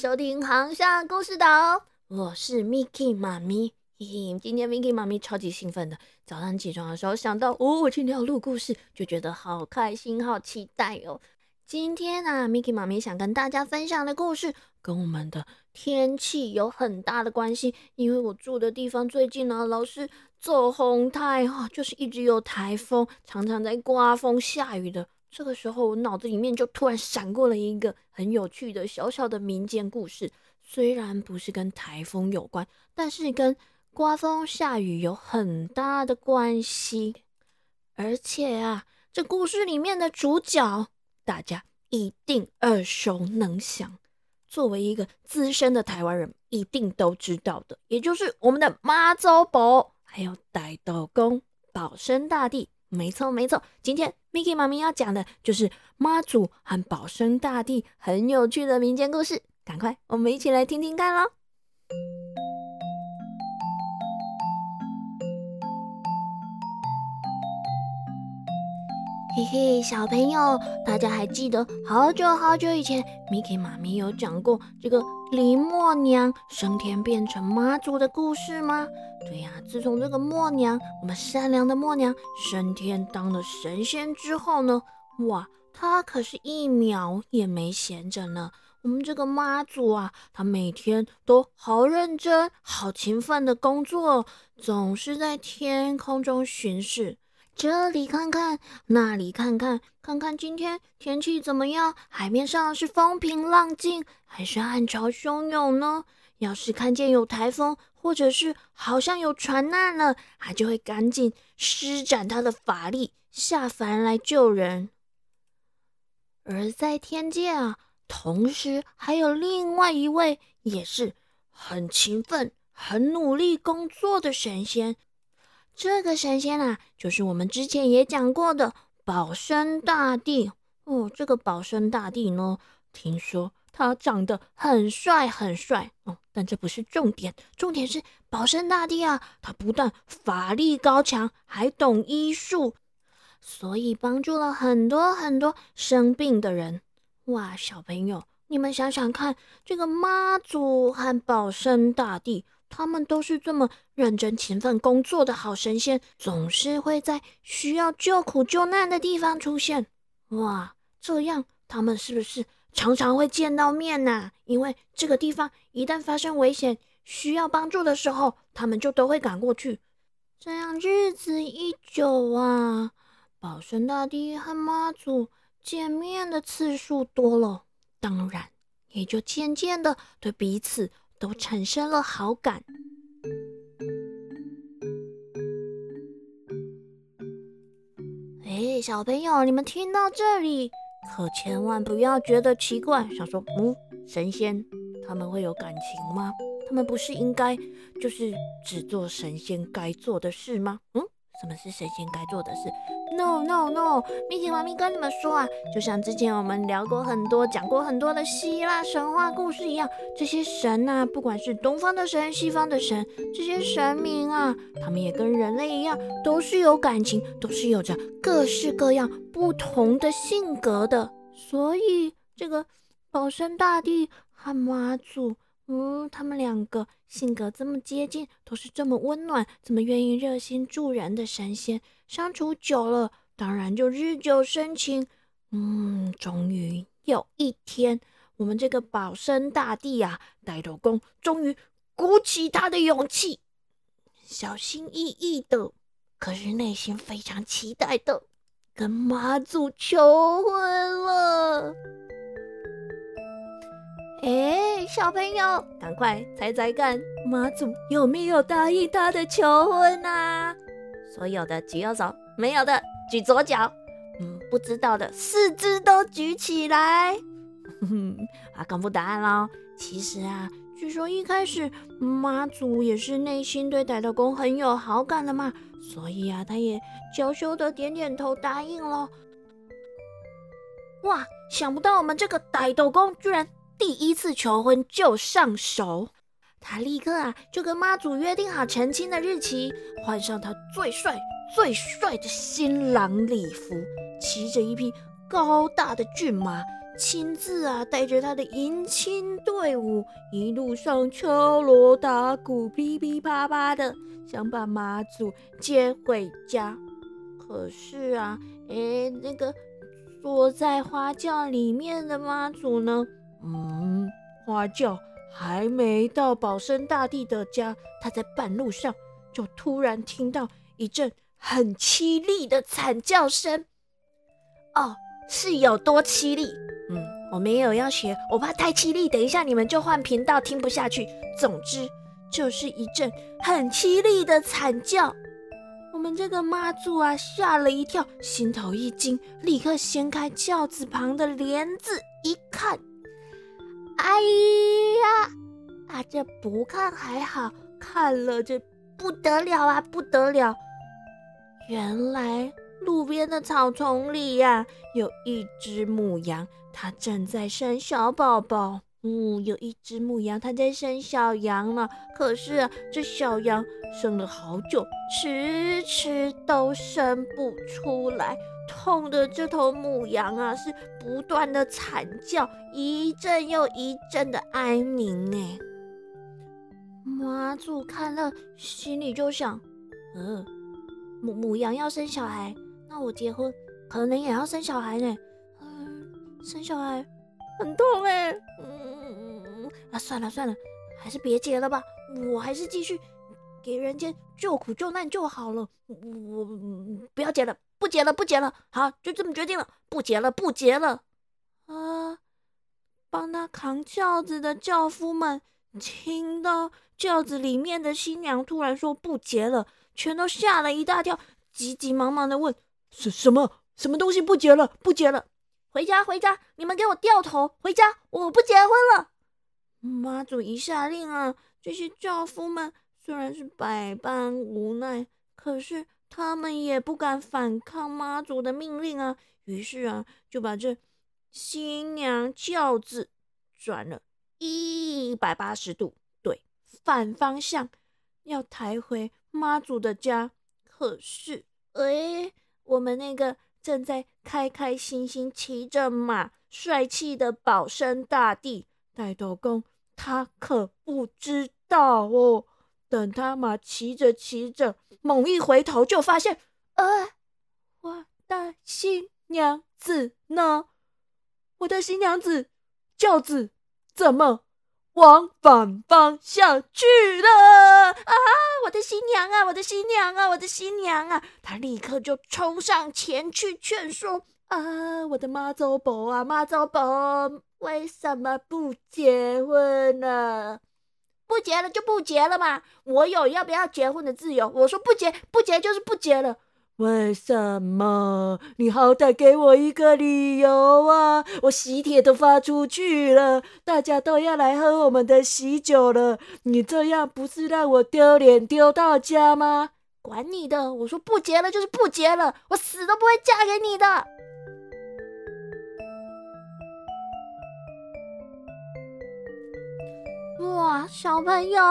收听航向故事岛，我是 Miki 妈咪。嘿嘿，今天 Miki 妈咪超级兴奋的，早上起床的时候想到哦，我今天要录故事，就觉得好开心、好期待哦。今天啊，Miki 妈咪想跟大家分享的故事，跟我们的天气有很大的关系，因为我住的地方最近呢，老是走红太哈，就是一直有台风，常常在刮风下雨的。这个时候，我脑子里面就突然闪过了一个很有趣的小小的民间故事。虽然不是跟台风有关，但是跟刮风下雨有很大的关系。而且啊，这故事里面的主角，大家一定耳熟能详。作为一个资深的台湾人，一定都知道的，也就是我们的妈祖婆，还有大道公、保生大帝。没错，没错，今天。Miki 妈咪要讲的就是妈祖和保生大帝很有趣的民间故事，赶快我们一起来听听看喽！嘿嘿，小朋友，大家还记得好久好久以前，Miki 妈咪有讲过这个林默娘升天变成妈祖的故事吗？对呀，自从这个默娘，我们善良的默娘升天当了神仙之后呢，哇，她可是一秒也没闲着呢。我们这个妈祖啊，她每天都好认真、好勤奋的工作，总是在天空中巡视，这里看看，那里看看，看看今天天气怎么样，海面上是风平浪静，还是暗潮汹涌呢？要是看见有台风，或者是好像有船难了，他就会赶紧施展他的法力下凡来救人。而在天界啊，同时还有另外一位也是很勤奋、很努力工作的神仙。这个神仙啊，就是我们之前也讲过的保生大帝哦。这个保生大帝呢，听说。他长得很帅，很帅哦，但这不是重点，重点是保生大帝啊，他不但法力高强，还懂医术，所以帮助了很多很多生病的人。哇，小朋友，你们想想看，这个妈祖和保生大帝，他们都是这么认真勤奋工作的好神仙，总是会在需要救苦救难的地方出现。哇，这样他们是不是？常常会见到面呐，因为这个地方一旦发生危险，需要帮助的时候，他们就都会赶过去。这样日子一久啊，保生大帝和妈祖见面的次数多了，当然也就渐渐的对彼此都产生了好感。哎，小朋友，你们听到这里？可千万不要觉得奇怪，想说，嗯，神仙他们会有感情吗？他们不是应该就是只做神仙该做的事吗？嗯，什么是神仙该做的事？No No No，米奇妈咪跟你们说啊，就像之前我们聊过很多、讲过很多的希腊神话故事一样，这些神呐，不管是东方的神、西方的神，这些神明啊，他们也跟人类一样，都是有感情，都是有着各式各样不同的性格的。所以这个保生大帝和妈祖。嗯，他们两个性格这么接近，都是这么温暖，这么愿意热心助人的神仙，相处久了，当然就日久生情。嗯，终于有一天，我们这个保生大帝啊，呆头公终于鼓起他的勇气，小心翼翼的，可是内心非常期待的，跟妈祖求婚了。哎，小朋友，赶快猜猜看，妈祖有没有答应他的求婚啊？所有的举右手，没有的举左脚。嗯，不知道的四肢都举起来。哼哼啊，公布答案喽！其实啊，据说一开始妈祖也是内心对歹斗公很有好感的嘛，所以啊，他也娇羞的点点头答应了。哇，想不到我们这个歹斗公居然。第一次求婚就上手，他立刻啊就跟妈祖约定好成亲的日期，换上他最帅最帅的新郎礼服，骑着一匹高大的骏马，亲自啊带着他的迎亲队伍，一路上敲锣打鼓、噼噼啪啪的，想把妈祖接回家。可是啊，哎，那个坐在花轿里面的妈祖呢？嗯，花轿还没到保生大帝的家，他在半路上就突然听到一阵很凄厉的惨叫声。哦，是有多凄厉？嗯，我没有要学，我怕太凄厉，等一下你们就换频道听不下去。总之，就是一阵很凄厉的惨叫。我们这个妈祖啊，吓了一跳，心头一惊，立刻掀开轿子旁的帘子一看，哎呀，啊，这不看还好，看了这不得了啊，不得了！原来路边的草丛里呀，有一只母羊，它正在生小宝宝。嗯，有一只母羊，它在生小羊了。可是，这小羊生了好久，迟迟都生不出来，痛的这头母羊啊，是不断的惨叫，一阵又一阵的哀鸣。呢，妈祖看了，心里就想：嗯，母母羊要生小孩，那我结婚可能也要生小孩呢。嗯，生小孩很痛哎。嗯。啊，算了算了，还是别结了吧。我还是继续给人间救苦救难就好了。我不要结了，不结了，不结了。好，就这么决定了，不结了，不结了。啊！帮他扛轿子的轿夫们听到轿子里面的新娘突然说不结了，全都吓了一大跳，急急忙忙的问：什什么什么东西不结了？不结了？回家回家！你们给我掉头回家！我不结婚了。妈祖一下令啊，这些轿夫们虽然是百般无奈，可是他们也不敢反抗妈祖的命令啊。于是啊，就把这新娘轿子转了一百八十度，对，反方向要抬回妈祖的家。可是，哎，我们那个正在开开心心骑着马、帅气的保生大帝戴斗公。他可不知道哦。等他马骑着骑着，猛一回头，就发现，哎，我的新娘子呢？我的新娘子轿子怎么往反方向去了？啊！我的新娘啊！我的新娘啊！我的新娘啊！他立刻就冲上前去劝说。啊，我的妈祖婆啊，妈祖婆，为什么不结婚呢？不结了就不结了嘛，我有要不要结婚的自由。我说不结，不结就是不结了。为什么？你好歹给我一个理由啊！我喜帖都发出去了，大家都要来喝我们的喜酒了，你这样不是让我丢脸丢到家吗？管你的！我说不结了就是不结了，我死都不会嫁给你的。哇，小朋友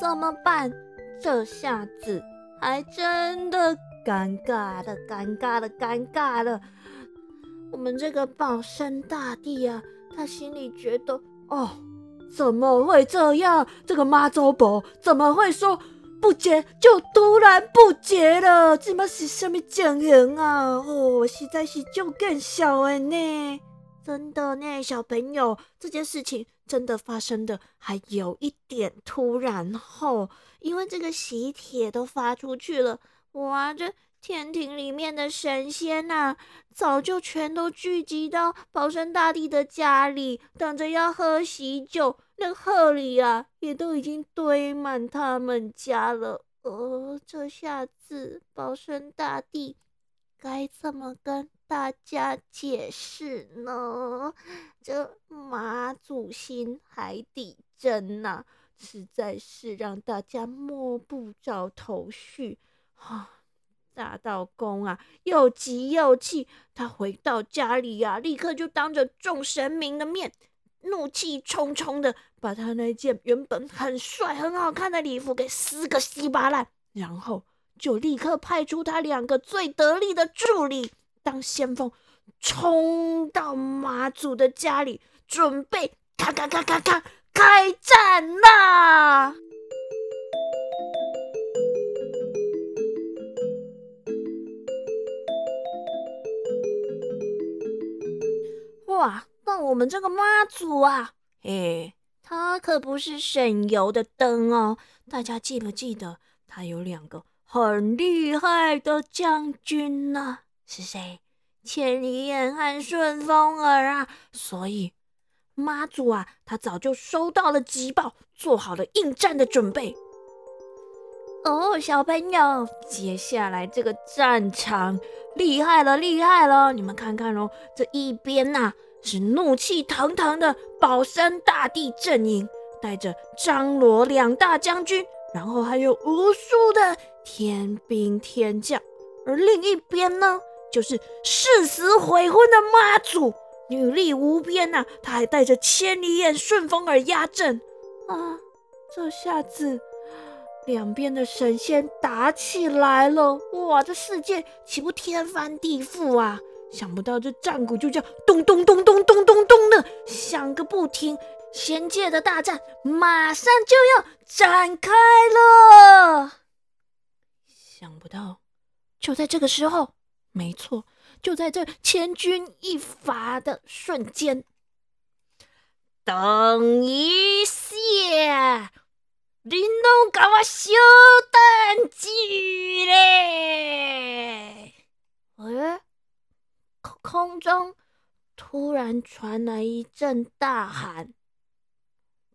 怎么办？这下子还真的尴尬了，尴尬了，尴尬了！我们这个保生大帝啊，他心里觉得，哦，怎么会这样？这个妈祖婆怎么会说不结就突然不结了？这么是什么情形啊？哦，实在是就更小了呢。真的呢，小朋友，这件事情真的发生的还有一点突然后，因为这个喜帖都发出去了，哇，这天庭里面的神仙呐，早就全都聚集到保生大帝的家里，等着要喝喜酒，那贺礼啊，也都已经堆满他们家了。呃，这下子保生大帝该怎么跟？大家解释呢？这马祖星海底针呐，实在是让大家摸不着头绪。啊，大道公啊，又急又气，他回到家里呀，立刻就当着众神明的面，怒气冲冲的把他那件原本很帅很好看的礼服给撕个稀巴烂，然后就立刻派出他两个最得力的助理。当先锋冲到妈祖的家里，准备咔咔咔咔咔开战啦！哇，那我们这个妈祖啊，嘿，他可不是省油的灯哦。大家记不记得他有两个很厉害的将军呢？是谁？千里眼和顺风耳啊！所以妈祖啊，他早就收到了急报，做好了应战的准备。哦，小朋友，接下来这个战场厉害了，厉害了！你们看看哦，这一边呐。是怒气腾腾的保山大帝阵营，带着张罗两大将军，然后还有无数的天兵天将；而另一边呢，就是誓死悔婚的妈祖，女力无边呐，她还带着千里眼、顺风耳压阵啊！这下子两边的神仙打起来了，哇，这世界岂不天翻地覆啊！想不到这战鼓就这样咚咚咚咚咚咚咚的响个不停，仙界的大战马上就要展开了。想不到，就在这个时候，没错，就在这千钧一发的瞬间，等一下，你拢给我小等机嘞？哎。空中突然传来一阵大喊：“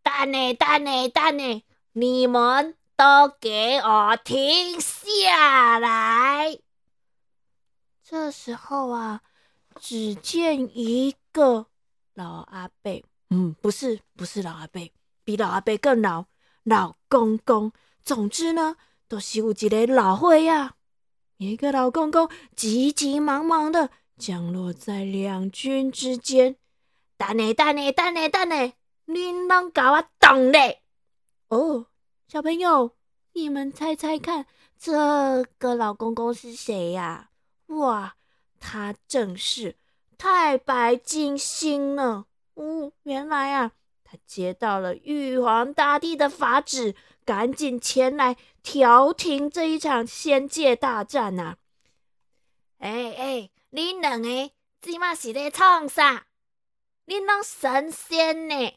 蛋呢？蛋呢？蛋呢？你们都给我停下来！”这时候啊，只见一个老阿伯，嗯，不是，不是老阿伯，比老阿伯更老，老公公。总之呢，都是有一个老会呀，一个老公公急急忙忙的。降落在两军之间，等呢，等呢，等呢，等呢，恁啷搞我等嘞？哦，小朋友，你们猜猜看，这个老公公是谁呀？哇，他正是太白金星呢。哦，原来啊，他接到了玉皇大帝的法旨，赶紧前来调停这一场仙界大战呐。哎哎。恁两个即马是咧创啥？恁拢神仙呢？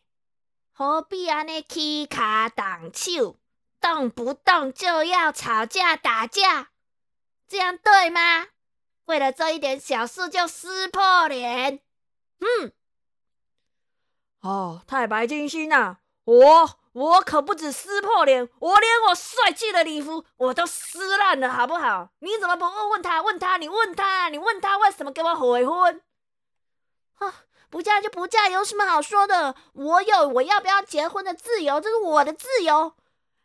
何必安尼起卡动手，动不动就要吵架打架？这样对吗？为了这一点小事就撕破脸？嗯，哦，太白金星呐，我。我可不止撕破脸，我连我帅气的礼服我都撕烂了，好不好？你怎么不问问他？问他，你问他，你问他为什么给我悔婚？啊，不嫁就不嫁，有什么好说的？我有我要不要结婚的自由，这是我的自由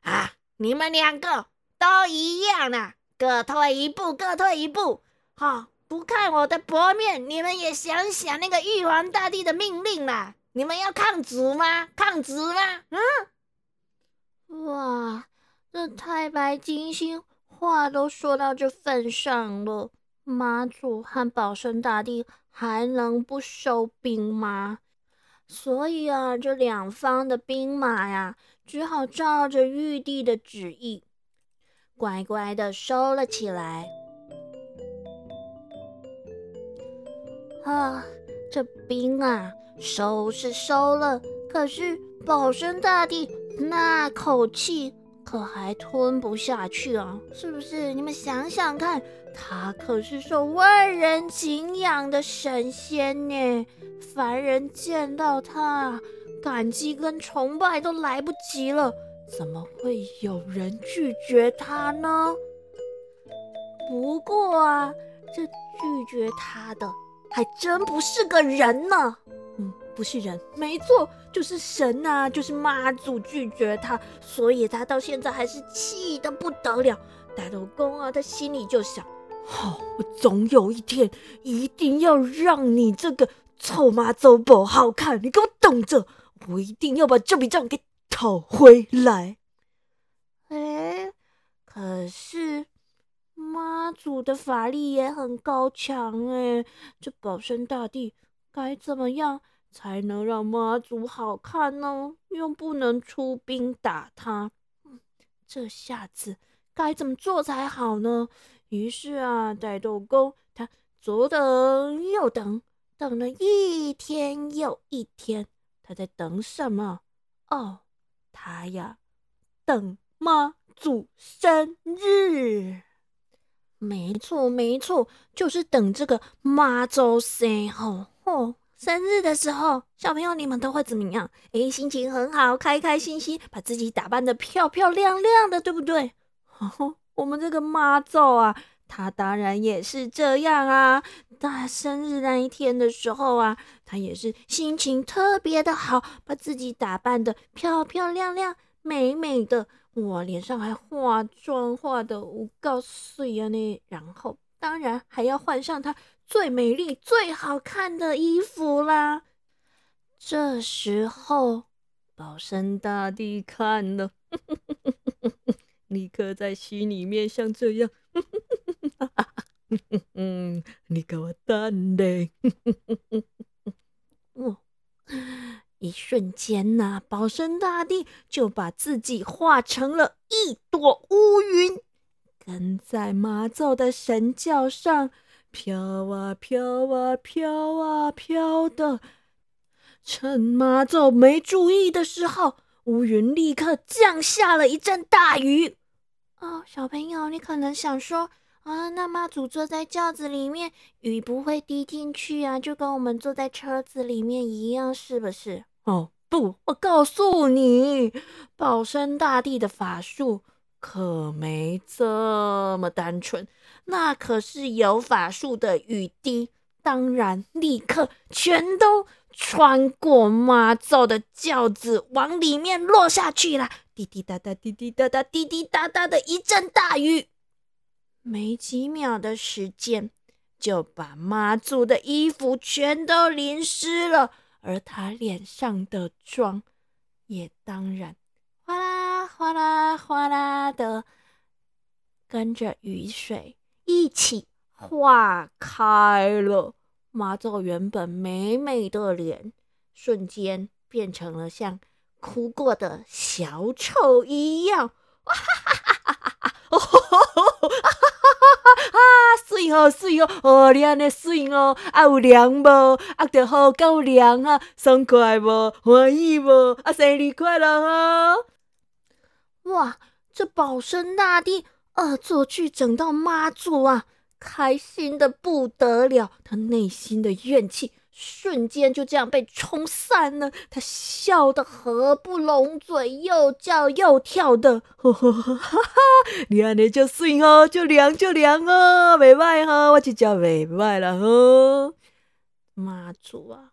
啊！你们两个都一样啦，各退一步，各退一步。好，不看我的薄面，你们也想想那个玉皇大帝的命令啦！你们要抗旨吗？抗旨吗？嗯。哇，这太白金星话都说到这份上了，妈祖和保生大帝还能不收兵吗？所以啊，这两方的兵马呀，只好照着玉帝的旨意，乖乖的收了起来。啊，这兵啊，收是收了，可是保生大帝。那口气可还吞不下去啊！是不是？你们想想看，他可是受万人敬仰的神仙呢，凡人见到他，感激跟崇拜都来不及了，怎么会有人拒绝他呢？不过啊，这拒绝他的还真不是个人呢。嗯，不是人，没错。就是神呐，就是妈祖拒绝他，所以他到现在还是气得不得了。大老公啊，他心里就想：好，我总有一天一定要让你这个臭妈祖不好看，你给我等着，我一定要把这笔账给讨回来。哎，可是妈祖的法力也很高强哎，这保生大帝该怎么样才能让妈祖好看呢？又不能出兵打他，这下子该怎么做才好呢？于是啊，戴豆公他左等右等，等了一天又一天，他在等什么？哦，他呀，等妈祖生日。没错，没错，就是等这个妈祖生吼吼生日的时候，小朋友你们都会怎么样？诶，心情很好，开开心心，把自己打扮的漂漂亮亮的，对不对？我们这个妈祖啊，他当然也是这样啊。他生日那一天的时候啊，他也是心情特别的好，把自己打扮的漂漂亮亮、美美的。哇，脸上还化妆，化的五告碎啊呢，然后当然还要换上她最美丽、最好看的衣服啦。这时候，保生大帝看了，立刻在心里面像这样，嗯，你给我等嘞，哇！一瞬间呐，保生大帝就把自己化成了一朵乌云，跟在妈祖的神轿上飘啊飘啊飘啊飘的。趁妈祖没注意的时候，乌云立刻降下了一阵大雨。哦，小朋友，你可能想说啊，那妈祖坐在轿子里面，雨不会滴进去啊，就跟我们坐在车子里面一样，是不是？哦不，我告诉你，保生大帝的法术可没这么单纯，那可是有法术的雨滴，当然立刻全都穿过妈祖的轿子，往里面落下去了。滴滴答答，滴滴答答，滴滴答答的一阵大雨，没几秒的时间，就把妈祖的衣服全都淋湿了。而他脸上的妆，也当然哗啦哗啦哗啦的，跟着雨水一起化开了。妈祖原本美美的脸，瞬间变成了像哭过的小丑一样。哈哈哈哈哈哈！啊，水哦水哦，哦，你安尼水哦，啊有凉无？啊，着好够凉啊，爽快无？欢喜无？啊，生日快乐哦！哇，这保生大帝恶作剧整到妈祖啊，开心的不得了，他内心的怨气。瞬间就这样被冲散了，他笑得合不拢嘴，又叫又跳的，哈哈哈哈！你安尼就水哦，就凉就凉哦，袂歹哈，我就叫袂歹啦吼。妈祖啊，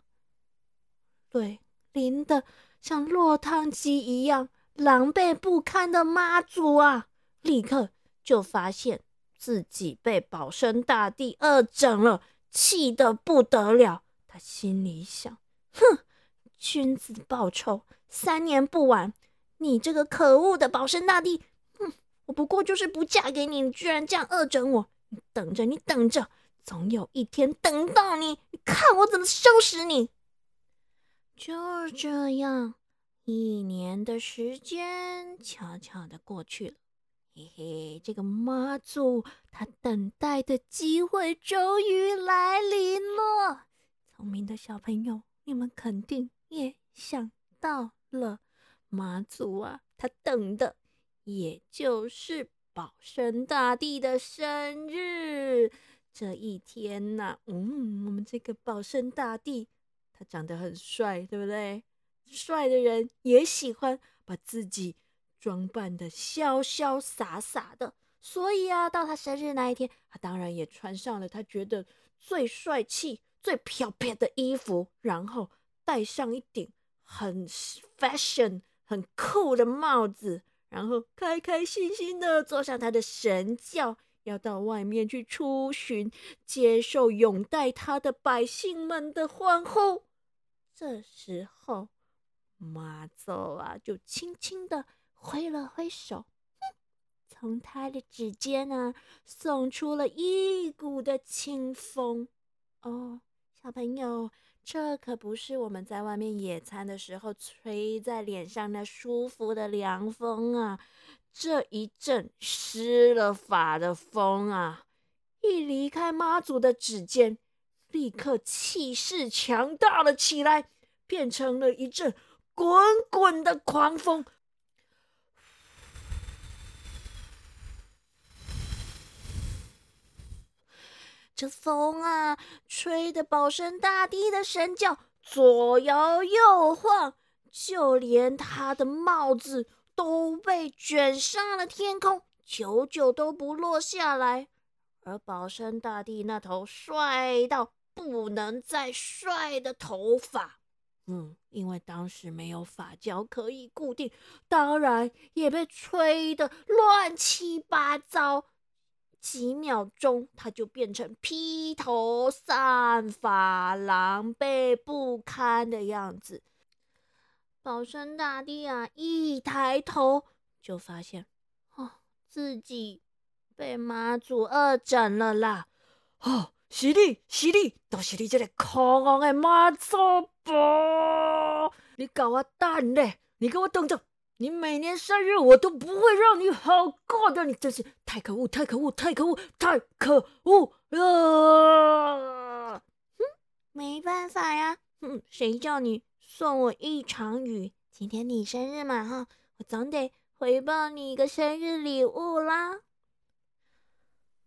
对，淋的像落汤鸡一样狼狈不堪的妈祖啊，立刻就发现自己被保生大帝恶整了，气得不得了。他心里想：“哼，君子报仇，三年不晚。你这个可恶的保生大帝，哼，我不过就是不嫁给你，你居然这样恶整我！你等着，你等着，总有一天等到你，你看我怎么收拾你！”就这样，一年的时间悄悄的过去了。嘿嘿，这个妈祖他等待的机会终于来临了。聪明的小朋友，你们肯定也想到了，妈祖啊，他等的也就是保生大帝的生日这一天呐。嗯，我们这个保生大帝，他长得很帅，对不对？帅的人也喜欢把自己装扮的潇潇洒洒的，所以啊，到他生日那一天，他当然也穿上了他觉得最帅气。最漂亮的衣服，然后戴上一顶很 fashion、很酷的帽子，然后开开心心的坐上他的神轿，要到外面去出巡，接受拥戴他的百姓们的欢呼。这时候，妈祖啊，就轻轻的挥了挥手，从他的指尖啊送出了一股的清风。哦，小朋友，这可不是我们在外面野餐的时候吹在脸上那舒服的凉风啊！这一阵施了法的风啊，一离开妈祖的指尖，立刻气势强大了起来，变成了一阵滚滚的狂风。这风啊，吹得保生大帝的神轿左摇右晃，就连他的帽子都被卷上了天空，久久都不落下来。而保生大帝那头帅到不能再帅的头发，嗯，因为当时没有发胶可以固定，当然也被吹得乱七八糟。几秒钟，他就变成披头散发、狼狈不堪的样子。保生大帝啊，一抬头就发现，哦，自己被妈祖恶整了啦！哦，是你是你，都是你这个可恶的妈祖婆！你搞我蛋嘞！你给我等着！你每年生日我都不会让你好过的，你真是太可恶，太可恶，太可恶，太可恶了！哼，没办法呀，哼，谁叫你送我一场雨？今天你生日嘛，哈，我总得回报你一个生日礼物啦。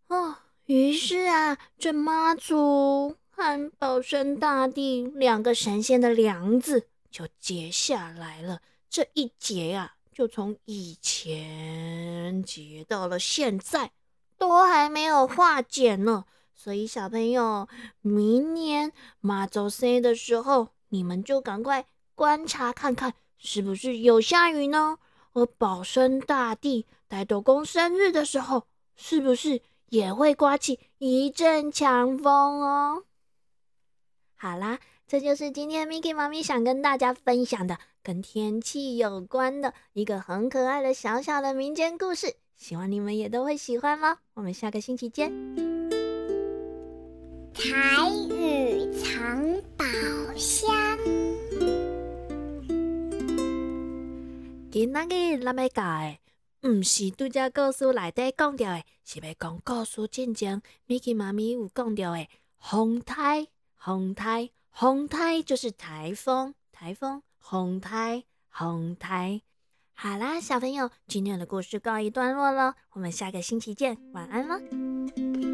哦，于是啊，这妈祖和保生大帝两个神仙的梁子就结下来了。这一劫呀，就从以前劫到了现在，都还没有化解呢。所以小朋友，明年妈祖生的时候，你们就赶快观察看看，是不是有下雨呢？而保生大帝在斗公生日的时候，是不是也会刮起一阵强风哦？好啦，这就是今天 Miki 妈咪想跟大家分享的。跟天气有关的一个很可爱的小小的民间故事，希望你们也都会喜欢喽。我们下个星期见。台语藏宝箱。今仔日咱要教的，毋是拄则故事内底讲到的，是要讲故事进前，Miki 妈咪有讲到的风台，风台，红台就是台风，台风。红台，红台，好啦，小朋友，今天的故事告一段落了，我们下个星期见，晚安了。